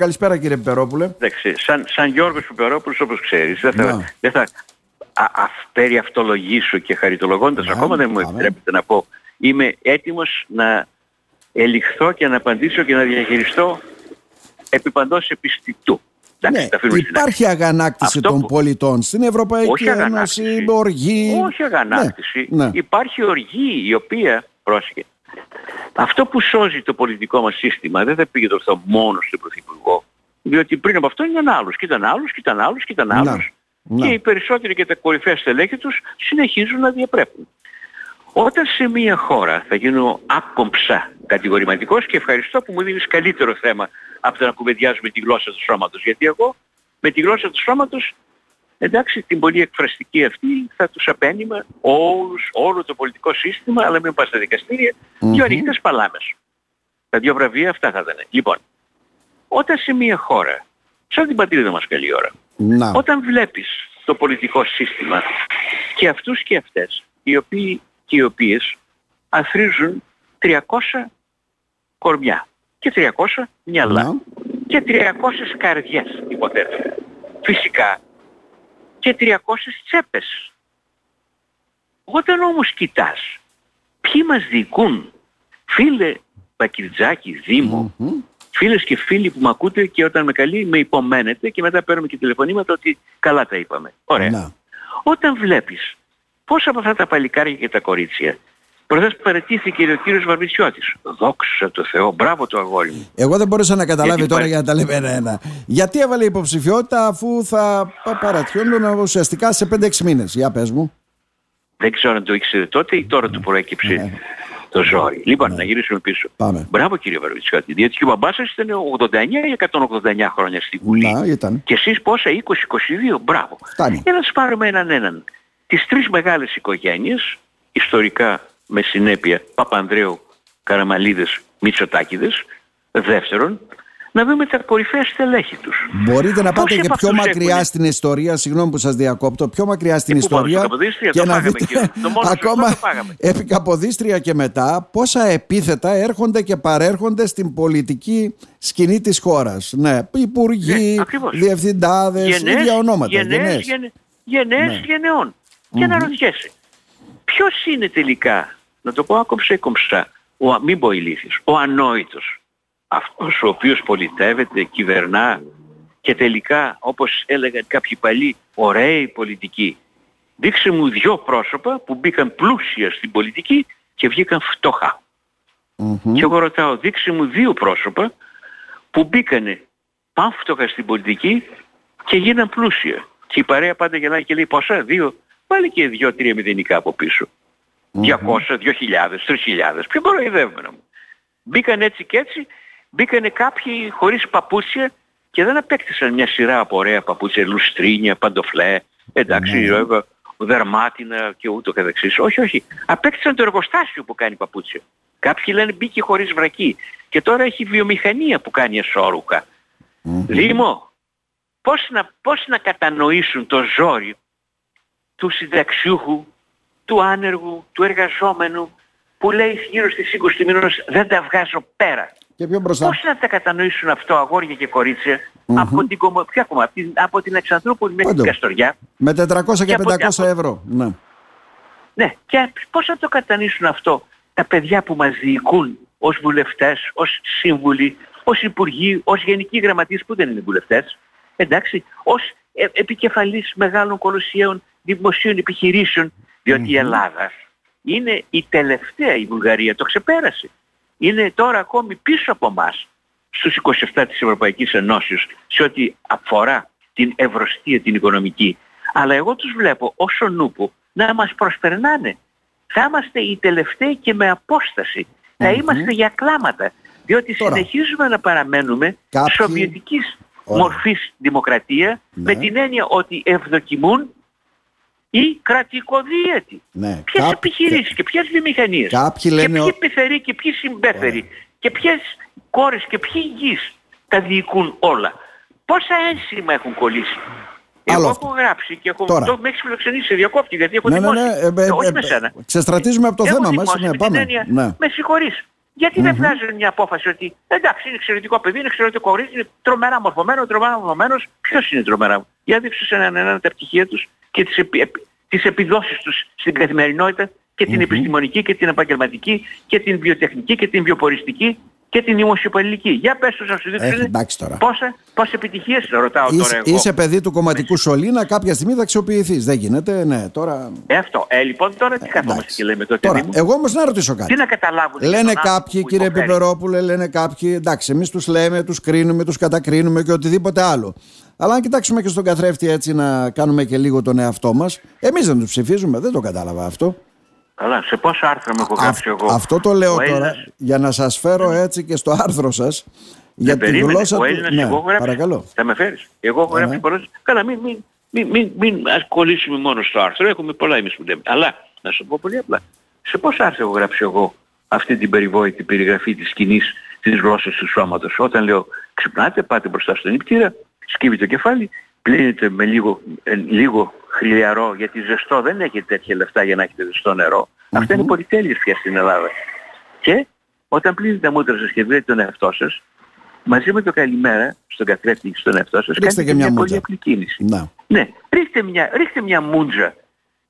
Καλησπέρα κύριε Πιπερόπουλε. Εντάξει, σαν, σαν Γιώργος Πιπερόπουλος όπως ξέρεις δεν θα, δεν θα α, α, περί αυτολογήσω και χαριτολογώντας ακόμα δεν μου επιτρέπετε να πω είμαι έτοιμος να ελιχθώ και να απαντήσω και να διαχειριστώ επί παντός επιστητού. Ναι, υπάρχει αγανάκτηση των που... πολιτών στην Ευρωπαϊκή όχι Ένωση, οργή. Όχι αγανάκτηση. Ναι, ναι. Υπάρχει οργή η οποία, πρόσεχε, αυτό που σώζει το πολιτικό μας σύστημα δεν θα πήγε το μόνος στον Πρωθυπουργό. Διότι πριν από αυτό ήταν άλλος, και ήταν άλλος, και ήταν άλλος, και ήταν άλλος. Και οι περισσότεροι και τα κορυφαία στελέχη τους συνεχίζουν να διαπρέπουν. Όταν σε μια χώρα θα γίνω άκομψα κατηγορηματικός και ευχαριστώ που μου δίνεις καλύτερο θέμα από το να κουβεντιάζουμε τη γλώσσα του σώματος. Γιατί εγώ με τη γλώσσα του σώματος εντάξει την πολύ εκφραστική αυτή θα τους απένιμα όλους, όλο το πολιτικό σύστημα αλλά μην πας στα δικαστήρια mm-hmm. δύο ανοιχτές παλάμες. Τα δύο βραβεία αυτά θα ήταν. Λοιπόν, όταν σε μια χώρα, σαν την πατρίδα μας καλή ώρα, να. όταν βλέπεις το πολιτικό σύστημα και αυτούς και αυτές οι οποίοι και οι οποίες αθρίζουν 300 κορμιά και 300 μυαλά να. και 300 καρδιές υποθέτω. Φυσικά και 300 τσέπες. Όταν όμως κοιτάς ποιοι μας διοικούν, φίλε Μπακυρτζάκη, Δήμο, φίλες και φίλοι που με ακούτε και όταν με καλεί με υπομένετε και μετά παίρνουμε και τηλεφωνήματα ότι καλά τα είπαμε. Ωραία. Να. Όταν βλέπεις πόσα από αυτά τα παλικάρια και τα κορίτσια Προχθές παρατήθηκε ο κύριος Βαρβιτσιώτης. Δόξα τω Θεώ, μπράβο το αγόρι μου. Εγώ δεν μπορούσα να καταλάβει τώρα για να τα λέμε ένα-ένα. Γιατί έβαλε υποψηφιότητα αφού θα παρατιώνουν ουσιαστικά σε 5-6 μήνες. Για πες μου. Δεν ξέρω αν το ήξερε τότε ή τώρα του προέκυψε ναι. το ζόρι. Λοιπόν, ναι. να γυρίσουμε πίσω. Πάμε. Μπράβο κύριε Βαρβιτσιώτη. Διότι και ο μπαμπάς σας ήταν 89 ή 189 χρόνια στη Βουλή. Να, ήταν. Και εσείς πόσα, 20-22, μπράβο. Φτάνει. Για να σας πάρουμε έναν έναν. Τις τρεις μεγάλες οικογένειες, ιστορικά με συνέπεια Παπανδρέου, Καραμαλίδες, Μητσοτάκηδες. Δεύτερον, να δούμε τα κορυφαία στελέχη τους. Μπορείτε να πάτε και πιο μακριά έχουν... στην ιστορία, συγγνώμη που σας διακόπτω, πιο μακριά στην ιστορία και να δείτε ακόμα επί Καποδίστρια και μετά πόσα επίθετα έρχονται και παρέρχονται στην πολιτική σκηνή της χώρας. Ναι, υπουργοί, ναι, διευθυντάδες, ίδια ονόματα. Γενναίες, γενναίες, ναι. γενναιών. Και mm-hmm. Να ρωτιέσαι, ποιος είναι τελικά; Να το πω άκομψα ή κομψά, ο, μην πω ηλίθιος, ο ανόητος. Αυτός ο οποίος πολιτεύεται, κυβερνά και τελικά όπως έλεγαν κάποιοι παλιοί, ωραίοι πολιτικοί. Δείξε μου δυο πρόσωπα που μπήκαν πλούσια στην πολιτική και βγήκαν φτωχά. Mm-hmm. Και εγώ ρωτάω, δείξε μου δύο πρόσωπα που μπήκανε πάμφτωχα στην πολιτική και γίναν πλούσια. Και η παρέα πάντα γελάει και λέει πόσα, δύο, πάλι και δύο-τρία μηδενικά από πίσω. 200, 2.000, 3.000. Ποιο κοροϊδεύουμε μου. Μπήκαν έτσι και έτσι, μπήκαν κάποιοι χωρίς παπούτσια και δεν απέκτησαν μια σειρά από ωραία παπούτσια, λουστρίνια, παντοφλέ, εντάξει, mm. δερμάτινα και ούτω καθεξής. Όχι, όχι. Απέκτησαν το εργοστάσιο που κάνει παπούτσια. Κάποιοι λένε μπήκε χωρίς βρακή. Και τώρα έχει βιομηχανία που κάνει εσώρουχα. Mm-hmm. Δήμο, πώς να, πώς να κατανοήσουν το ζόρι του συνταξιούχου του άνεργου, του εργαζόμενου που λέει γύρω στις 20 του μήνους δεν τα βγάζω πέρα. Και πιο μπροστά. Πώς να τα κατανοήσουν αυτό αγόρια και κοριτσια από την, ποια κομμά, από την, από την Εξανδρούπολη μέχρι την Καστοριά. Με 400 και, 500 ευρώ. Ναι. ναι. Και πώς να το κατανοήσουν αυτό τα παιδιά που μας διοικούν ως βουλευτές, ως σύμβουλοι, ως υπουργοί, ως γενικοί γραμματείς που δεν είναι βουλευτές, εντάξει, ως ε, επικεφαλής μεγάλων κολοσσιαίων δημοσίων επιχειρήσεων διότι η Ελλάδας είναι η τελευταία, η Βουλγαρία το ξεπέρασε. Είναι τώρα ακόμη πίσω από μας στους 27 της Ευρωπαϊκής Ενώσεως σε ό,τι αφορά την ευρωστία την οικονομική. Αλλά εγώ τους βλέπω όσο νούπο να μας προσπερνάνε. Θα είμαστε οι τελευταίοι και με αποσταση Θα είμαστε για κλάματα. Διότι συνεχίζουμε να παραμένουμε Κάποιοι... σοβιετικής μορφής δημοκρατία με ναι. την έννοια ότι ευδοκιμούν ή κρατικοδίαιτη. Ναι, ποιες κάποιοι... επιχειρήσεις και ποιες βιομηχανίες. Κάποιοι λένε... Και ποιοι πεθεροί και ποιοι συμπέθεροι. Και ποιες κόρες και ποιοι γης τα διοικούν όλα. Πόσα ένσημα έχουν κολλήσει. Εγώ έχω γράψει και έχω... Τώρα. Το με έχεις φιλοξενήσει σε διακόπτη γιατί έχω ναι, ναι, ναι, ε, ε, όχι με σένα. Ξεστρατίζουμε από το θέμα μας. Ναι, πάμε. Ναι. Με συγχωρείς. Γιατί δεν βγάζει μια απόφαση ότι εντάξει είναι εξαιρετικό παιδί, είναι εξαιρετικό κορίτσι, είναι τρομερά μορφωμένο, τρομερά μορφωμένος. Ποιος είναι τρομερά; Για δείξου σε έναν έναν τα πτυχία τους και τις, επι, τις επιδόσεις τους στην καθημερινότητα και την επιστημονική και την επαγγελματική και την βιοτεχνική και την βιοποριστική και την δημοσιοπαλληλική. Για πες τους να σου δείξουν πόσα, πόσες επιτυχίες ρωτάω είσαι, τώρα εγώ. Είσαι παιδί του κομματικού Σολίνα, κάποια στιγμή θα αξιοποιηθείς. Δεν γίνεται, ναι, τώρα... Ε, αυτό. Ε, λοιπόν, τώρα τι καθόμαστε και λέμε τότε. Τώρα, εγώ όμως να ρωτήσω κάτι. Τι να καταλάβουν. Λένε κάποιοι, κύριε Πιπερόπουλε, λένε κάποιοι, εντάξει, εμείς τους λέμε, τους κρίνουμε, τους κατακρίνουμε και οτιδήποτε άλλο. Αλλά αν κοιτάξουμε και στον καθρέφτη έτσι να κάνουμε και λίγο τον εαυτό μας, εμείς δεν τους ψηφίζουμε, δεν το κατάλαβα αυτό. Καλά, σε πόσα άρθρα με έχω γράψει εγώ; Αυτό το λέω τώρα για να σας φέρω έτσι και στο άρθρο σας για τη γλώσσα του. ναι, εγώ έχω παρακαλώ. Θα με φέρεις; Εγώ έχω γράψει ναι. πολλές. Καλά, μην, μην, μην, μην, μην κολλήσουμε μόνο στο άρθρο. Έχουμε πολλά εμείς που λέμε. Αλλά, να σου πω πολύ απλά. Σε πόσα άρθρα έχω γράψει εγώ αυτή την περιβόητη περιγραφή της σκηνής της γλώσσας του σώματος; Όταν λέω ξυπνάτε, πάτε μπροστά στον νηπτήρα, σκύβει το κεφάλι, πλύνετε με λίγο, ε, λίγο χλιαρό, γιατί ζεστό δεν έχετε τέτοια λεφτά για να έχετε ζεστό νερό. Mm-hmm. Αυτά είναι πολυτέλειες πια στην Ελλάδα. Και όταν πλύνετε τα μούτρα σας και βρείτε τον εαυτό σας, μαζί με το καλημέρα στον καθρέφτη στον εαυτό σας, ρίξτε κάνετε μια, μια πολύ απλή κίνηση. Να. Ναι, ρίξτε μια, ρίξτε μια μούντζα.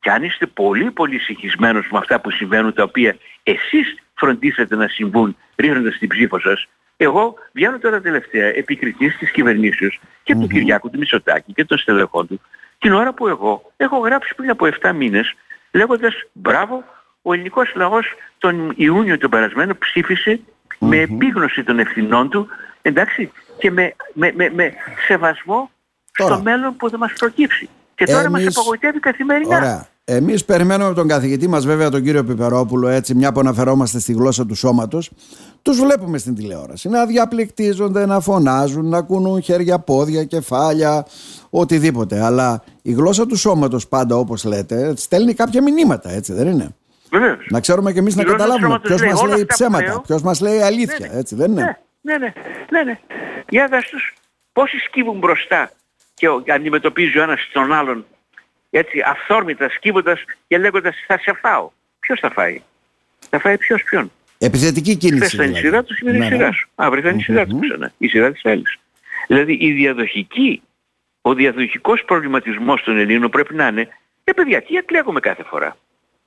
Και αν είστε πολύ πολύ συγχυσμένος με αυτά που συμβαίνουν, τα οποία εσείς φροντίσατε να συμβούν ρίχνοντας την ψήφο σας, εγώ βγαίνω τώρα τελευταία επικριτής της κυβερνήσεως και mm-hmm. του Κυριάκου του Μητσοτάκη και των στελεχών του την ώρα που εγώ έχω γράψει πριν από 7 μήνες λέγοντας μπράβο ο ελληνικός λαός τον Ιούνιο τον περασμένο ψήφισε με επίγνωση των ευθυνών του εντάξει και με, με, με, με σεβασμό στο μέλλον που θα μας προκύψει. Και τώρα Εμείς... μας απογοητεύει καθημερινά. Ωραία. Εμείς περιμένουμε τον καθηγητή μας βέβαια τον κύριο Πιπερόπουλο έτσι μια που αναφερόμαστε στη γλώσσα του σώματος τους βλέπουμε στην τηλεόραση να διαπληκτίζονται, να φωνάζουν, να κουνούν χέρια, πόδια, κεφάλια οτιδήποτε αλλά η γλώσσα του σώματος πάντα όπως λέτε στέλνει κάποια μηνύματα έτσι δεν είναι; Βεβαίως. Να ξέρουμε και εμείς να καταλάβουμε ποιος μας λέει ψέματα, ποιος μας λέει αλήθεια, ναι, έτσι δεν είναι; Ναι, ναι, ναι, ναι, ναι. Για δες τους πόσοι σκύβουν μπροστά και αντιμετωπίζει ο ένας τον άλλον έτσι αυθόρμητας σκύβοντας και λέγοντας θα σε φάω. Ποιος θα φάει; Θα φάει ποιος ποιον; Επιθετική κίνηση. Χθες ήταν η δηλαδή. σειρά τους, σήμερα είναι η ναι, σειρά ναι. σου; Αύριο θα είναι η σειρά τους ξανά. Η σειρά της άλλης. Δηλαδή η διαδοχική, ο διαδοχικός προβληματισμός των Ελλήνων πρέπει να είναι ε παιδιά, τι εκλέγουμε κάθε φορά;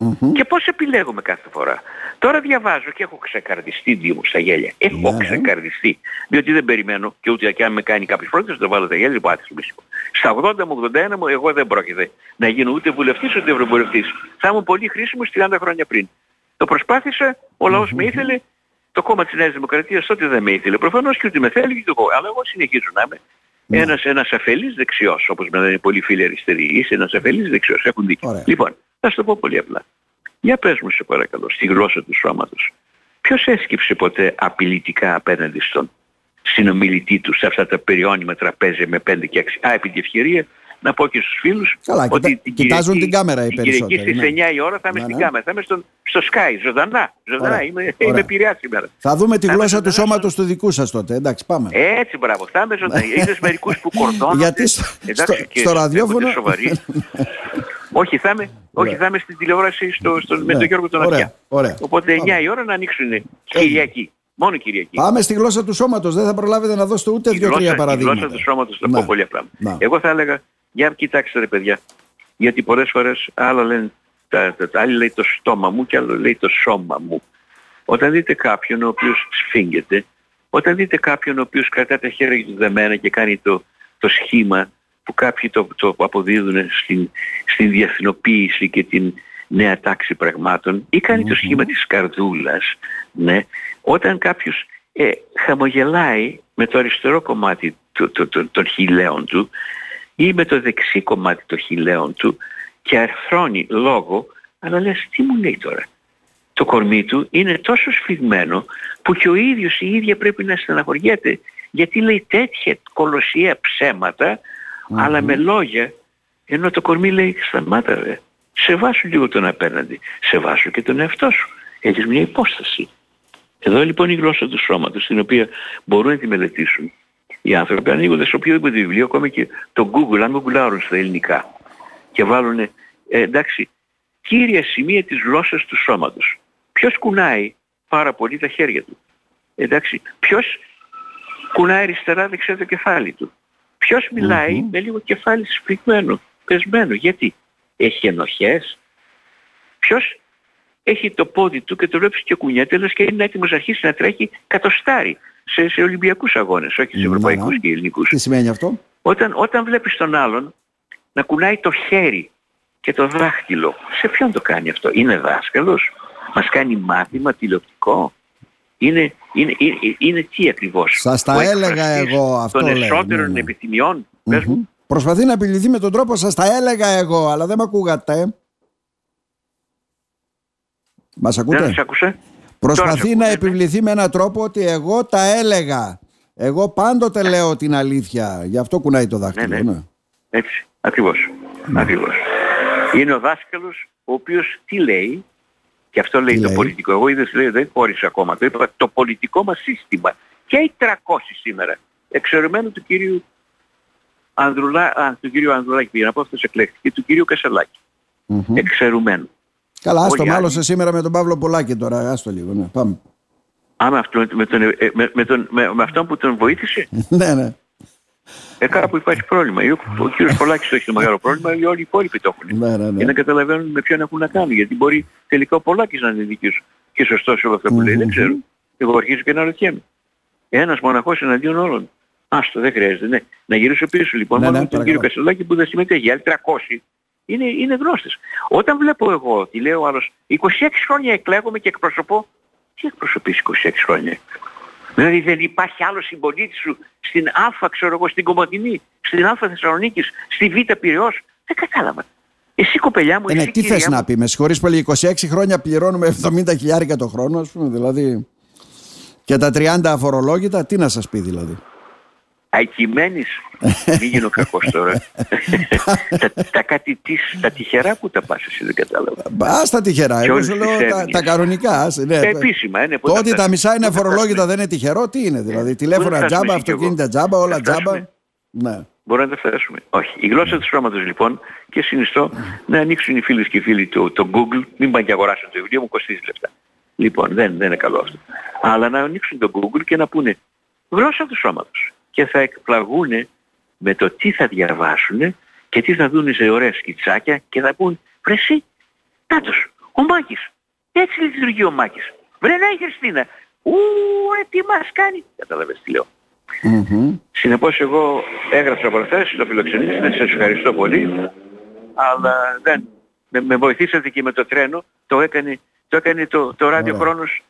Mm-hmm. Και πώς επιλέγουμε κάθε φορά; Τώρα διαβάζω και έχω ξεκαρδιστεί δύο μου στα γέλια. Έχω yeah. ξεκαρδιστεί. Διότι δεν περιμένω και ούτε και αν με κάνει κάποιος πρώτος θα το βάλω τα γέλια λοιπόν άτυπο. Στα 80 μου 81 μου εγώ δεν πρόκειται να γίνω ούτε βουλευτής ούτε ευρωβουλευτής. Θα ήμουν πολύ χρήσιμος 30 χρόνια πριν. Το προσπάθησα, ο λαός mm-hmm. με ήθελε, το κόμμα της Νέας Δημοκρατίας τότε δεν με ήθελε. Προφανώς και ούτε με θέλει και το κόμμα. Αλλά εγώ συνεχίζω να είμαι ναι. ένας, ένας αφελής δεξιός, όπως με λένε πολλοί φίλοι αριστεροί. Είσαι ένας αφελής δεξιός, έχουν δίκιο. Λοιπόν, θα σου το πω πολύ απλά. Για πες μου σε παρακαλώ, στη γλώσσα του σώματος. Ποιος έσκυψε ποτέ απειλητικά απέναντι στον συνομιλητή τους σε αυτά τα περιώνυμα τραπέζια με 5 και 6. Α, επί τη ευκαιρία να πω και στους φίλους Καλά, ότι την κοιτάζουν την κάμερα οι περισσότεροι. Την Κυριακή στις 9 ναι. η ώρα θα είμαι ναι, στην ναι. κάμερα. Θα είμαι στο, στο Sky, ζωντανά. ζωντανά. Είμαι, είμαι πειριά σήμερα. Θα δούμε τη γλώσσα του σώματος του δικού σας τότε. Εντάξει, πάμε. Έτσι, μπράβο. Θα είμαι ζωντανά. Είδες μερικούς που κορδώνονται. Γιατί στο, στο, στο ραδιόφωνο... Όχι, θα είμαι, όχι, θα είμαι στην τηλεόραση στο, στο, με τον Γιώργο τον Αυτιά. Οπότε 9 η ώρα να ανοίξουν Κυριακή. Μόνο Κυριακή. Πάμε στη γλώσσα του σώματος. Δεν θα προλάβετε να δώσετε ούτε δύο-τρία παραδείγματα. Στη γλώσσα του σώματος θα πω πολύ απλά. Εγώ θα έλεγα, για κοιτάξτε ρε παιδιά. Γιατί πολλές φορές άλλα λένε, τα, τα, τα, άλλοι λέει το στόμα μου και άλλο λέει το σώμα μου. Όταν δείτε κάποιον ο οποίος σφίγγεται, όταν δείτε κάποιον ο οποίος κρατά τα χέρια του δεμένα και κάνει το, το σχήμα που κάποιοι το, το αποδίδουν στην, στην διεθνοποίηση και την νέα τάξη πραγμάτων ή κανει το σχήμα της καρδούλας, ναι, όταν κάποιος ε, χαμογελάει με το αριστερό κομμάτι του, του, του, των χειλαίων του ή με το δεξί κομμάτι των χειλαίων του και αρθρώνει λόγο, αλλά λες τι μου λέει τώρα; Το κορμί του είναι τόσο σφιγμένο που και ο ίδιος η ίδια πρέπει να στεναχωριέται γιατί λέει τέτοια κολοσσία ψέματα αλλά με λόγια ενώ το κορμί λέει σταμάτα ρε. Σεβάσου λίγο τον απέναντι. Σεβάσου και τον εαυτό σου. Έχεις μια υπόσταση. Εδώ λοιπόν η γλώσσα του σώματος, την οποία μπορούν να τη μελετήσουν οι άνθρωποι, ανοίγοντας σε οποιοδήποτε βιβλίο, ακόμα και το Google, αν γκουγκλάρουν στα ελληνικά και βάλουν, ε, εντάξει, κύρια σημεία της γλώσσας του σώματος. Ποιος κουνάει πάρα πολύ τα χέρια του; Εντάξει, ποιος κουνάει αριστερά δεξιά το κεφάλι του; Ποιος με λίγο κεφάλι σφιγμένο, πεσμένο; Γιατί; Έχει ενοχές. Ποιος έχει το πόδι του και το βλέπει και κουνιέται λες και είναι έτοιμος να αρχίσει να τρέχει κατοστάρι σε, σε Ολυμπιακούς αγώνες, όχι σε ευρωπαϊκούς και ελληνικούς. Τι σημαίνει αυτό; Όταν, όταν βλέπεις τον άλλον να κουνάει το χέρι και το δάχτυλο, σε ποιον το κάνει αυτό, είναι δάσκαλος, μας κάνει μάθημα τηλεοπτικό, είναι, είναι, είναι, είναι τι ακριβώς; Σας τα έλεγα εγώ αυτό Των εσωτερων ναι, ναι. επιθυμιών. Προσπαθεί να απειληθεί με τον τρόπο σας τα έλεγα εγώ, αλλά δεν με ακούγατε. Μας ακούτε; Δεν άκουσε. Προσπαθεί να επιβληθεί με έναν τρόπο ότι εγώ τα έλεγα. Εγώ πάντοτε λέω την αλήθεια. Γι' αυτό κουνάει το δάχτυλο. Ναι, ναι. ναι. Έτσι. Ακριβώς. Ναι. Ακριβώς. Είναι ο δάσκαλος ο οποίος τι λέει και αυτό λέει το πολιτικό. Εγώ είδες λέει, δεν χώρισα ακόμα. Το είπα το πολιτικό μας σύστημα. Και οι 300 σήμερα. Εξαιρεμένου του κυρίου Ανδρουλά, α, του κυρίου Ανδρουλάκη πήγαινε από αυτός εκλέχθηκε, του κυρίου Κασελάκη. Mm-hmm. Εξαιρουμένου. Καλά, άστο μάλωσε σήμερα με τον Παύλο Πολάκη τώρα, άστο λίγο, ναι, πάμε. Α, με, αυτό, με, τον, ε, με, με, τον, με, με αυτόν που τον βοήθησε; ναι, ναι. Ε, κάπου υπάρχει πρόβλημα. Ο, ο κύριος Πολάκης το έχει το μεγάλο πρόβλημα, οι όλοι οι υπόλοιποι το έχουν. Ναι, ναι, ναι. Και να καταλαβαίνουν με ποιον έχουν να κάνουν. Γιατί μπορεί τελικά ο Πολάκης να είναι δίκαιος και σωστός σε όλα αυτά που λέει. Δεν ξέρω. Εγώ αρχίζω και να ρωτιέμαι. Ένας μοναχός εναντίον όλων. Άστο, δεν χρειάζεται. Ναι. Να γυρίσω πίσω λοιπόν ναι, μόνο ναι, με τον κύριο Κασελάκη που δεν συμμετέχει. Άλλοι 300 είναι, είναι γνώστες. Όταν βλέπω εγώ, τι λέω άλλος, 26 χρόνια εκλέγομαι και εκπροσωπώ, τι εκπροσωπείς 26 χρόνια; Δηλαδή δεν υπάρχει άλλος συμπολίτη σου στην Α, ξέρω εγώ, στην Κομωτινή, στην Α Θεσσαλονίκης, στη Β Πυραιός. Δεν κατάλαβα. Εσύ κοπελιά μου, ε, ναι, τι θες να πεις, με συγχωρείς πολύ, 26 χρόνια πληρώνουμε 70 χιλιάρικα το χρόνο, ας πούμε, δηλαδή. Και τα 30 αφορολόγητα, τι να σας πει δηλαδή. Ακειμένης, μην γίνω κακός τώρα. τα, τα κάτι της, τα τυχερά που τα πας εσύ δεν κατάλαβα. Μπα τα τυχερά, εγώ σου λέω τα, τα κανονικά. Ναι, τα επίσημα, είναι. Το ότι τα μισά είναι αφορολόγητα δεν είναι τυχερό, τι είναι δηλαδή. Τηλέφωνα τζάμπα, αυτοκίνητα τζάμπα, όλα τζάμπα. Ναι. Μπορούμε να τα φτάσουμε. Όχι. Η γλώσσα του σώματος λοιπόν και συνιστώ να ανοίξουν οι φίλοι και οι φίλοι το, το Google, μην πάνε και αγοράσουν το βιβλίο μου, κοστίζει λεφτά. Λοιπόν, δεν, δεν είναι καλό αυτό. Αλλά να ανοίξουν το Google και να πούνε γλώσσα του σώματος και θα εκπλαγούν με το τι θα διαβάσουν και τι θα δουν σε ωραία σκιτσάκια και θα πούν «Βρεσί, τάτος, ο Μάκης, έτσι λειτουργεί ο Μάκης. Βρε ναι Χριστίνα, ου, ρε, τι μας κάνει». Κατάλαβες τι λέω. Mm-hmm. Συνεπώς εγώ έγραψα προχθές, το φιλοξενήσετε, σας ευχαριστώ πολύ, αλλά δεν, με, με βοηθήσατε και με το τρένο, το έκανε το, έκανε το, το ράδιο χρόνος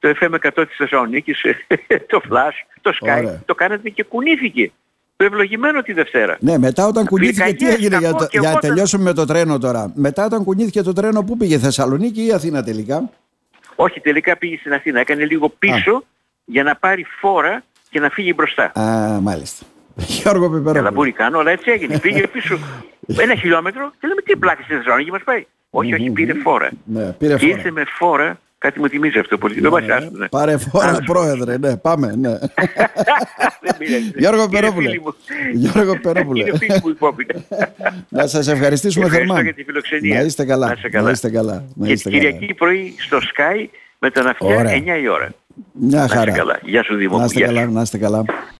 το FM 100 της Θεσσαλονίκης, το Flash, το Sky, το κάνατε και κουνήθηκε. Το ευλογημένο τη Δευτέρα. Ναι, μετά όταν κουνήθηκε, τι έγινε για, το, για να τελειώσουμε με το τρένο τώρα. Μετά όταν κουνήθηκε το τρένο, πού πήγε, Θεσσαλονίκη ή Αθήνα τελικά; Όχι, τελικά πήγε στην Αθήνα. Έκανε λίγο πίσω για να πάρει φόρα και να φύγει μπροστά. Α, μάλιστα. Γιώργο Πιπερόπουλο. Καλά που κάνω, αλλά έτσι έγινε. Πήγε πίσω ένα χιλιόμετρο και λέμε τι πλάκα στη Θεσσαλονίκη μας πάει. Όχι, όχι, πήρε φόρα. Ναι, πήρε φόρα. ήρθε με φόρα Κάτι μου θυμίζει αυτό πολύ. Δεν ναι, ναι. Πάρε φόρα πρόεδρε, ναι, πάμε, ναι. Γιώργο Περόπουλε. Γιώργο Περόπουλε. Να σας ευχαριστήσουμε θερμά. Ευχαριστώ για τη φιλοξενία. Να είστε καλά. Να είστε καλά. Και Κυριακή πρωί στο Sky με τον αυτιά 9 η ώρα. Μια χαρά. Γεια σου Δήμο. Να είστε καλά. Να είστε καλά.